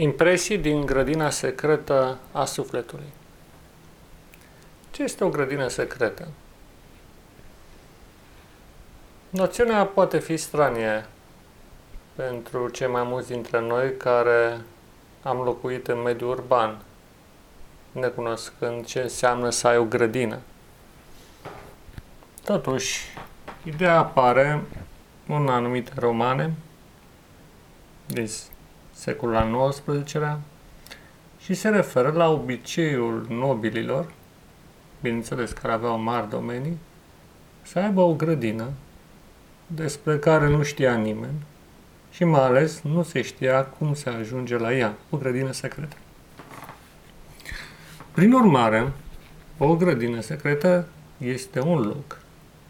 Impresii din grădina secretă a sufletului. Ce este o grădină secretă? Noțiunea poate fi stranie pentru cei mai mulți dintre noi care am locuit în mediul urban, necunoscând ce înseamnă să ai o grădină. Totuși, ideea apare în anumite romane din secolul al XIX-lea și se referă la obiceiul nobililor, bineînțeles care aveau mari domenii, să aibă o grădină despre care nu știa nimeni și mai ales nu se știa cum se ajunge la ea, o grădină secretă. Prin urmare, o grădină secretă este un loc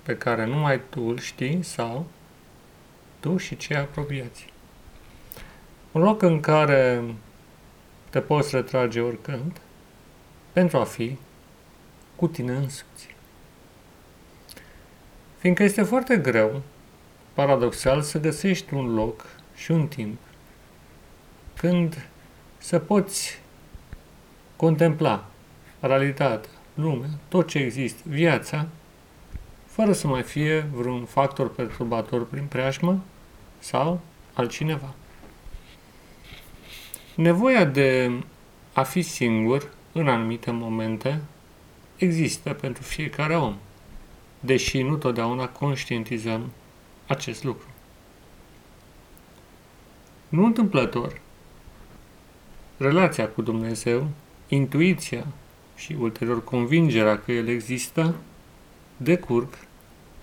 pe care numai tu îl știi sau tu și cei apropiați. Un loc în care te poți retrage oricând pentru a fi cu tine însuți. Fiindcă este foarte greu, paradoxal, să găsești un loc și un timp când să poți contempla realitatea, lumea, tot ce există, viața, fără să mai fie vreun factor perturbator prin preajmă sau altcineva. Nevoia de a fi singur în anumite momente există pentru fiecare om, deși nu totdeauna conștientizăm acest lucru. Nu întâmplător, relația cu Dumnezeu, intuiția și ulterior convingerea că El există, decurg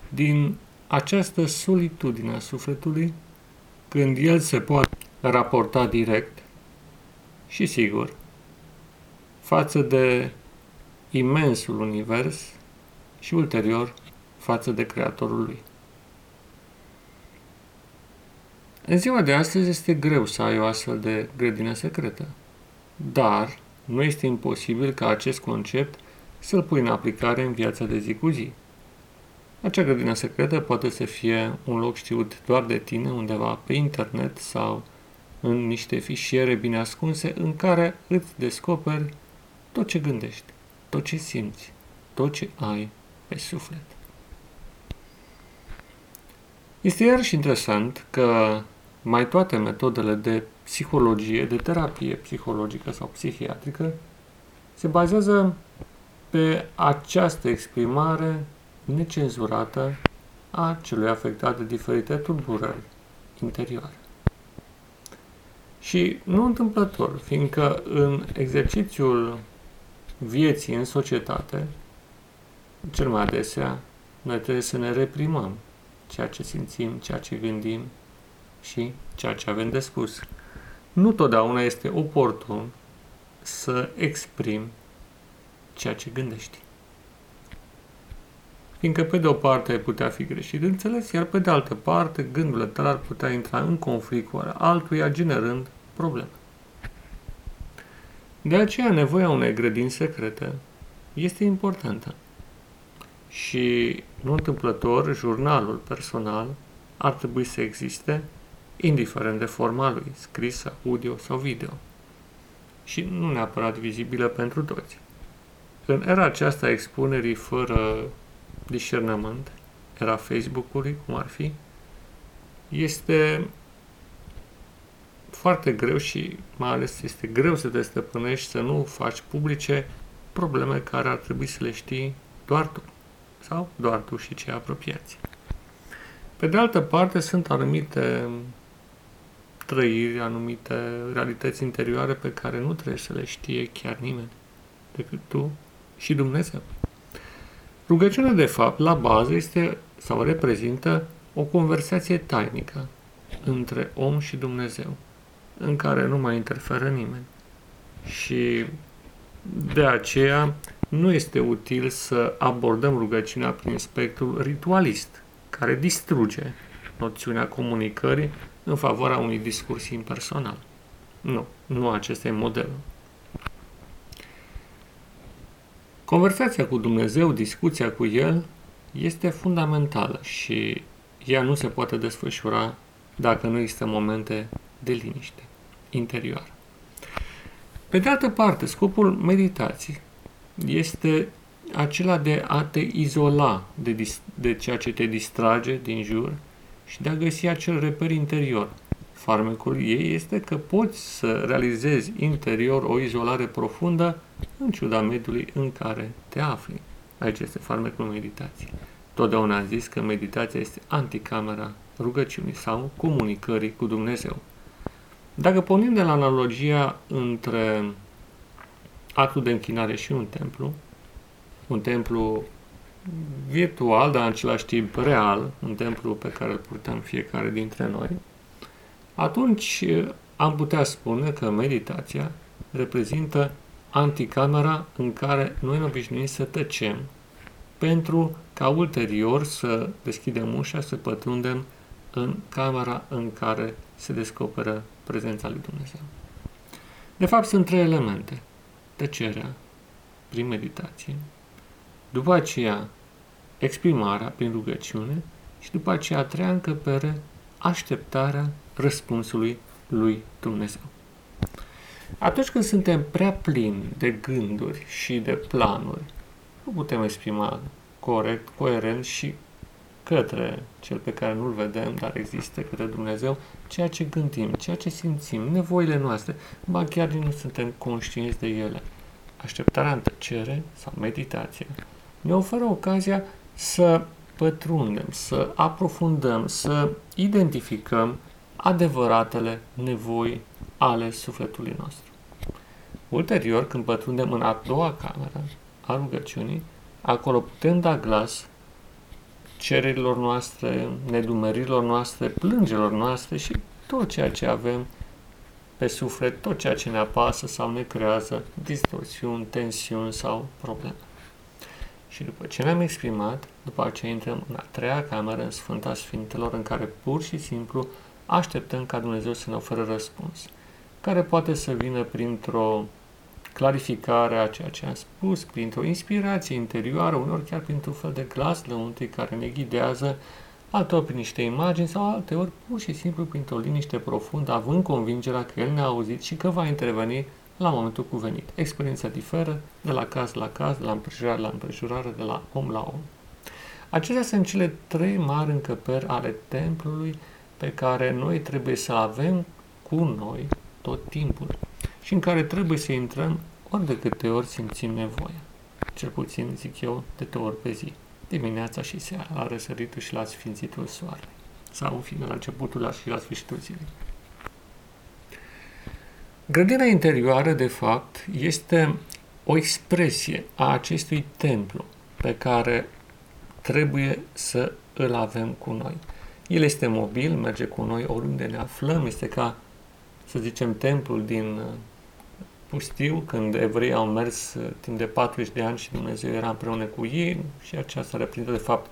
din această solitudine a sufletului când El se poate raporta direct și sigur, față de imensul univers și ulterior față de Creatorul lui. În ziua de astăzi este greu să ai o astfel de grădină secretă, dar nu este imposibil ca acest concept să-l pui în aplicare în viața de zi cu zi. Acea grădină secretă poate să fie un loc știut doar de tine undeva pe internet sau în niște fișiere bine ascunse în care îți descoperi tot ce gândești, tot ce simți, tot ce ai pe suflet. Este iarăși interesant că mai toate metodele de psihologie, de terapie psihologică sau psihiatrică, se bazează pe această exprimare necenzurată a celui afectat de diferite tulburări interioare. Și nu întâmplător, fiindcă în exercițiul vieții în societate, cel mai adesea, noi trebuie să ne reprimăm ceea ce simțim, ceea ce gândim și ceea ce avem de spus. Nu totdeauna este oportun să exprim ceea ce gândești. Fiindcă pe de o parte putea fi greșit înțeles, iar pe de altă parte gândurile tale ar putea intra în conflict cu altuia, generând probleme. De aceea nevoia unei grădini secrete este importantă. Și, nu întâmplător, jurnalul personal ar trebui să existe, indiferent de forma lui, scris, audio sau video. Și nu neapărat vizibilă pentru toți. În era aceasta a expunerii fără discernământ, era Facebook-ului, cum ar fi, este foarte greu și mai ales este greu să te stăpânești, să nu faci publice probleme care ar trebui să le știi doar tu sau doar tu și cei apropiați. Pe de altă parte, sunt anumite trăiri, anumite realități interioare pe care nu trebuie să le știe chiar nimeni decât tu și Dumnezeu. Rugăciunea, de fapt, la bază este sau reprezintă o conversație tainică între om și Dumnezeu în care nu mai interferă nimeni. Și de aceea nu este util să abordăm rugăciunea prin spectrul ritualist, care distruge noțiunea comunicării în favoarea unui discurs impersonal. Nu, nu acesta e modelul. Conversația cu Dumnezeu, discuția cu El, este fundamentală și ea nu se poate desfășura dacă nu există momente de liniște interioară. Pe de altă parte, scopul meditației este acela de a te izola de, dis- de ceea ce te distrage din jur și de a găsi acel reper interior. Farmecul ei este că poți să realizezi interior o izolare profundă în ciuda mediului în care te afli. Aici este farmecul meditației. Totdeauna am zis că meditația este anticamera rugăciunii sau comunicării cu Dumnezeu. Dacă pornim de la analogia între actul de închinare și un templu, un templu virtual, dar în același timp real, un templu pe care îl purtăm fiecare dintre noi, atunci am putea spune că meditația reprezintă anticamera în care noi ne obișnuim să tăcem pentru ca ulterior să deschidem ușa, să pătrundem în camera în care se descoperă prezența lui Dumnezeu. De fapt, sunt trei elemente. Tăcerea, prin meditație, după aceea exprimarea prin rugăciune și după aceea a treia încăpere, așteptarea răspunsului lui Dumnezeu. Atunci când suntem prea plini de gânduri și de planuri, nu putem exprima corect, coerent și către cel pe care nu-l vedem, dar există, către Dumnezeu, ceea ce gândim, ceea ce simțim, nevoile noastre, ba chiar nu suntem conștienți de ele. Așteptarea în tăcere sau meditație ne oferă ocazia să pătrundem, să aprofundăm, să identificăm adevăratele nevoi ale sufletului nostru. Ulterior, când pătrundem în a doua cameră a rugăciunii, acolo putem da glas cererilor noastre, nedumerilor noastre, plângerilor noastre și tot ceea ce avem pe suflet, tot ceea ce ne apasă sau ne creează distorsiuni, tensiuni sau probleme. Și după ce ne-am exprimat, după aceea intrăm în a treia cameră, în Sfânta Sfintelor, în care pur și simplu așteptăm ca Dumnezeu să ne ofere răspuns, care poate să vină printr-o clarificare a ceea ce am spus, printr-o inspirație interioară, uneori chiar printr-un fel de glas lăuntric care ne ghidează, alteori prin niște imagini sau alteori pur și simplu printr-o liniște profundă, având convingerea că El ne-a auzit și că va interveni la momentul cuvenit. Experiența diferă de la caz la caz, de la împrejurare la împrejurare, de la om la om. Acestea sunt cele trei mari încăperi ale templului pe care noi trebuie să avem cu noi tot timpul și în care trebuie să intrăm ori de câte ori simțim nevoia. Cel puțin, zic eu, de două ori pe zi, dimineața și seara, la răsăritul și la sfințitul soarelui, sau în fine, la începutul și la sfârșitul zilei. Grădina interioară, de fapt, este o expresie a acestui templu pe care trebuie să îl avem cu noi. El este mobil, merge cu noi oriunde ne aflăm, este ca, să zicem, templul din uh, pustiu, când evreii au mers uh, timp de 40 de ani și Dumnezeu era împreună cu ei și aceasta reprezintă, de fapt,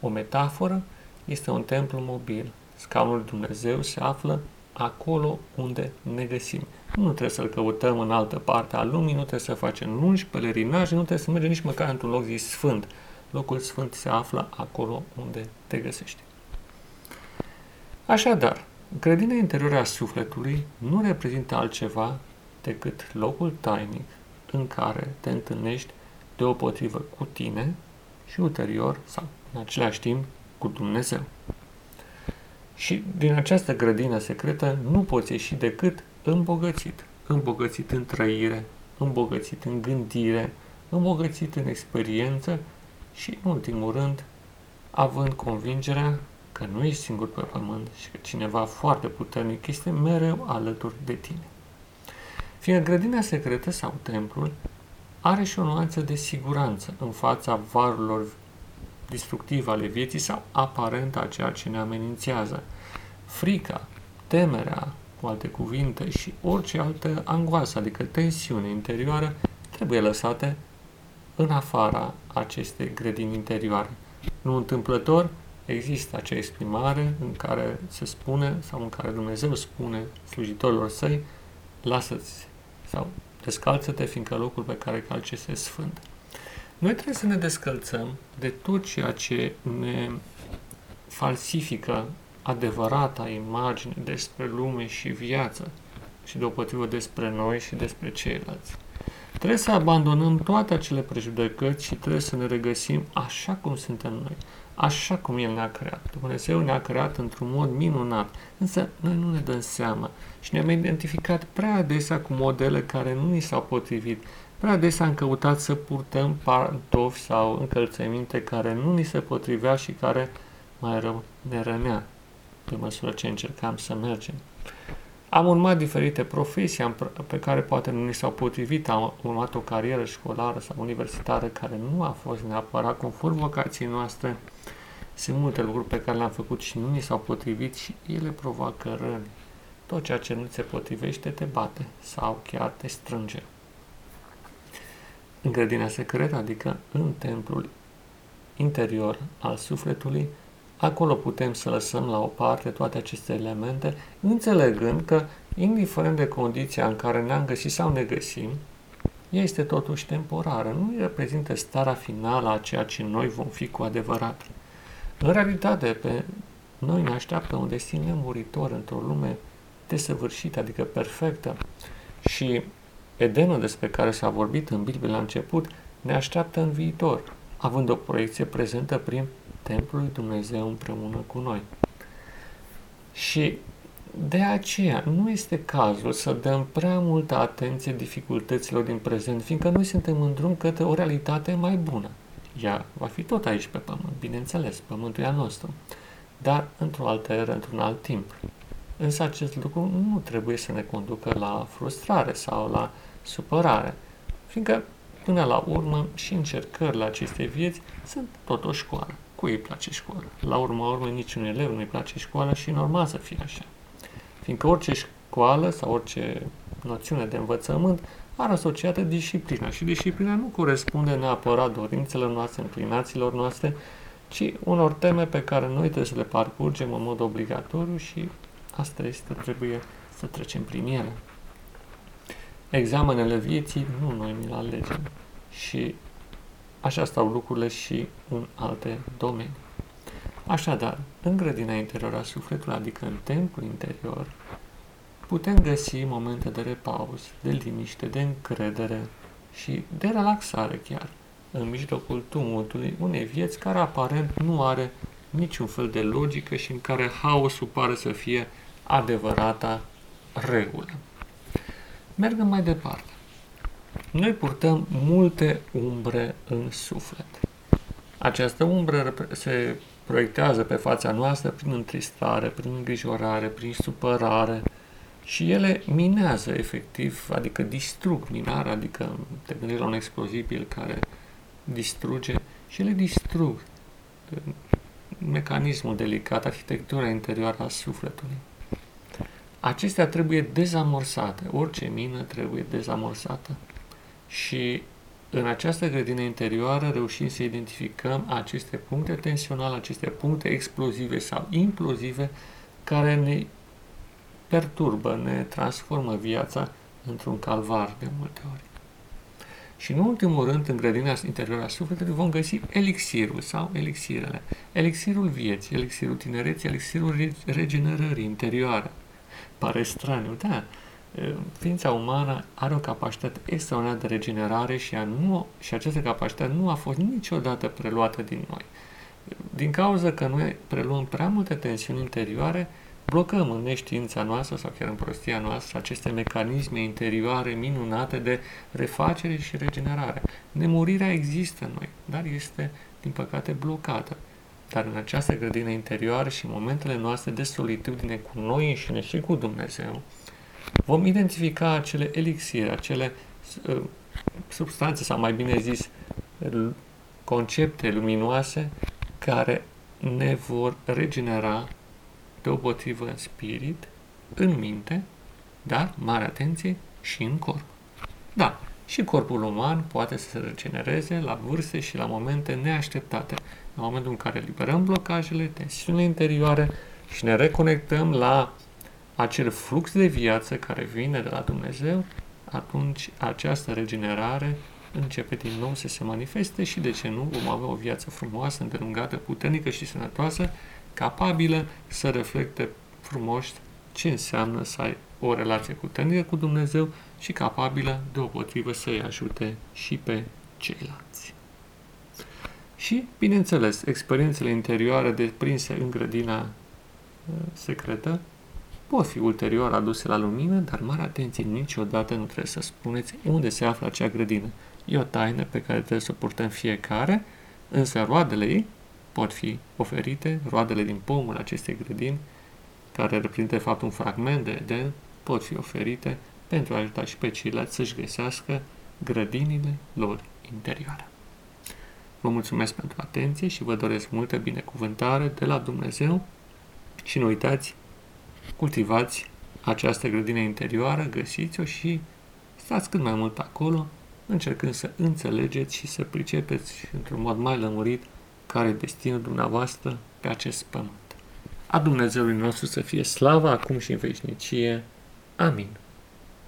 o metaforă, este un templu mobil. Scaunul Dumnezeu se află acolo unde ne găsim. Nu trebuie să-L căutăm în altă parte a lumii, nu trebuie să facem lungi pelerinaje, nu trebuie să mergem nici măcar într-un loc zis sfânt. Locul sfânt se află acolo unde te găsești. Așadar, grădina interioară a sufletului nu reprezintă altceva decât locul tainic în care te întâlnești deopotrivă cu tine și ulterior, sau în același timp, cu Dumnezeu. Și din această grădină secretă nu poți ieși decât îmbogățit. Îmbogățit în trăire, îmbogățit în gândire, îmbogățit în experiență și, în ultimul rând, având convingerea că nu ești singur pe pământ și că cineva foarte puternic este mereu alături de tine. Fiind grădina secretă sau templul are și o nuanță de siguranță în fața varurilor destructive ale vieții sau aparent a ceea ce ne amenințează. Frica, temerea, cu alte cuvinte, și orice altă angoasă, adică tensiune interioară, trebuie lăsate în afara acestei grădini interioare. Nu întâmplător, există acea exprimare în care se spune, sau în care Dumnezeu spune slujitorilor săi, lasă-ți sau descalță-te, fiindcă locul pe care calci este sfânt. Noi trebuie să ne descălțăm de tot ceea ce ne falsifică adevărata imagine despre lume și viață, și deopotrivă despre noi și despre ceilalți. Trebuie să abandonăm toate acele prejudecăți și trebuie să ne regăsim așa cum suntem noi, așa cum El ne-a creat. Dumnezeu ne-a creat într-un mod minunat, însă noi nu ne dăm seama și ne-am identificat prea adesea cu modele care nu ni s-au potrivit. Prea adesea am căutat să purtăm pantofi sau încălțăminte care nu ni se potrivea și care mai rău ne rănea pe măsură ce încercam să mergem. Am urmat diferite profesii pe care poate nu ni s-au potrivit, am urmat o carieră școlară sau universitară care nu a fost neapărat conform vocației noastre. Sunt multe lucruri pe care le-am făcut și nu ni s-au potrivit și ele provoacă răni. Tot ceea ce nu se potrivește te bate sau chiar te strânge. În grădina secretă, adică în templul interior al sufletului, Acolo putem să lăsăm la o parte toate aceste elemente, înțelegând că, indiferent de condiția în care ne-am găsit sau ne găsim, ea este totuși temporară, nu reprezintă starea finală a ceea ce noi vom fi cu adevărat. În realitate, pe noi ne așteaptă un destin nemuritor într-o lume desăvârșită, adică perfectă. Și Edenul despre care s-a vorbit în Biblie la început ne așteaptă în viitor, având o proiecție prezentă prin templul lui Dumnezeu împreună cu noi. Și de aceea nu este cazul să dăm prea multă atenție dificultăților din prezent, fiindcă noi suntem în drum către o realitate mai bună. Ea va fi tot aici pe pământ, bineînțeles, pământul e al nostru, dar într-o altă eră, într-un alt timp. Însă acest lucru nu trebuie să ne conducă la frustrare sau la supărare, fiindcă până la urmă și încercările acestei vieți sunt tot o școală. Cui îi place școala? La urma urmei, niciun elev nu îi place școala și e normal să fie așa. Fiindcă orice școală sau orice noțiune de învățământ are asociată disciplina și disciplina nu corespunde neapărat dorințelor noastre, înclinațiilor noastre, ci unor teme pe care noi trebuie să le parcurgem în mod obligatoriu și asta este, trebuie să trecem prin ele. Examenele vieții nu noi mi le alegem și Așa stau lucrurile și în alte domenii. Așadar, în grădina interioară a sufletului, adică în templul interior, putem găsi momente de repaus, de liniște, de încredere și de relaxare chiar, în mijlocul tumultului unei vieți care aparent nu are niciun fel de logică și în care haosul pare să fie adevărata regulă. Mergem mai departe. Noi purtăm multe umbre în suflet. Această umbră se proiectează pe fața noastră prin întristare, prin îngrijorare, prin supărare și ele minează efectiv, adică distrug minarea, adică te gândești la un explozibil care distruge și ele distrug mecanismul delicat, arhitectura interioară a sufletului. Acestea trebuie dezamorsate, orice mină trebuie dezamorsată. Și în această grădină interioară reușim să identificăm aceste puncte tensionale, aceste puncte explozive sau implozive care ne perturbă, ne transformă viața într-un calvar de multe ori. Și în ultimul rând, în grădina interioară a sufletului, vom găsi elixirul sau elixirele. Elixirul vieții, elixirul tinereții, elixirul regenerării interioare. Pare straniu, da, ființa umană are o capacitate extraordinară de regenerare și, a nu, și această capacitate nu a fost niciodată preluată din noi. Din cauza că noi preluăm prea multe tensiuni interioare, blocăm în neștiința noastră sau chiar în prostia noastră aceste mecanisme interioare minunate de refacere și regenerare. Nemurirea există în noi, dar este, din păcate, blocată. Dar în această grădină interioară și momentele noastre de solitudine cu noi înșine și cu Dumnezeu, vom identifica acele elixire, acele uh, substanțe, sau mai bine zis, concepte luminoase care ne vor regenera deopotrivă în spirit, în minte, dar, mare atenție, și în corp. Da, și corpul uman poate să se regenereze la vârste și la momente neașteptate, în momentul în care liberăm blocajele, tensiunile interioare și ne reconectăm la acel flux de viață care vine de la Dumnezeu, atunci această regenerare începe din nou să se manifeste și, de ce nu, vom avea o viață frumoasă, îndelungată, puternică și sănătoasă, capabilă să reflecte frumos ce înseamnă să ai o relație puternică cu Dumnezeu și capabilă deopotrivă să-i ajute și pe ceilalți. Și, bineînțeles, experiențele interioare deprinse în grădina uh, secretă pot fi ulterior aduse la lumină, dar mare atenție, niciodată nu trebuie să spuneți unde se află acea grădină. E o taină pe care trebuie să o purtăm fiecare, însă roadele ei pot fi oferite, roadele din pomul acestei grădini, care reprezintă de fapt un fragment de Eden, pot fi oferite pentru a ajuta și pe ceilalți să-și găsească grădinile lor interioare. Vă mulțumesc pentru atenție și vă doresc multă binecuvântare de la Dumnezeu și nu uitați, cultivați această grădină interioară, găsiți-o și stați cât mai mult acolo, încercând să înțelegeți și să pricepeți într-un mod mai lămurit care e destinul dumneavoastră pe acest pământ. A Dumnezeului nostru să fie slava acum și în veșnicie. Amin.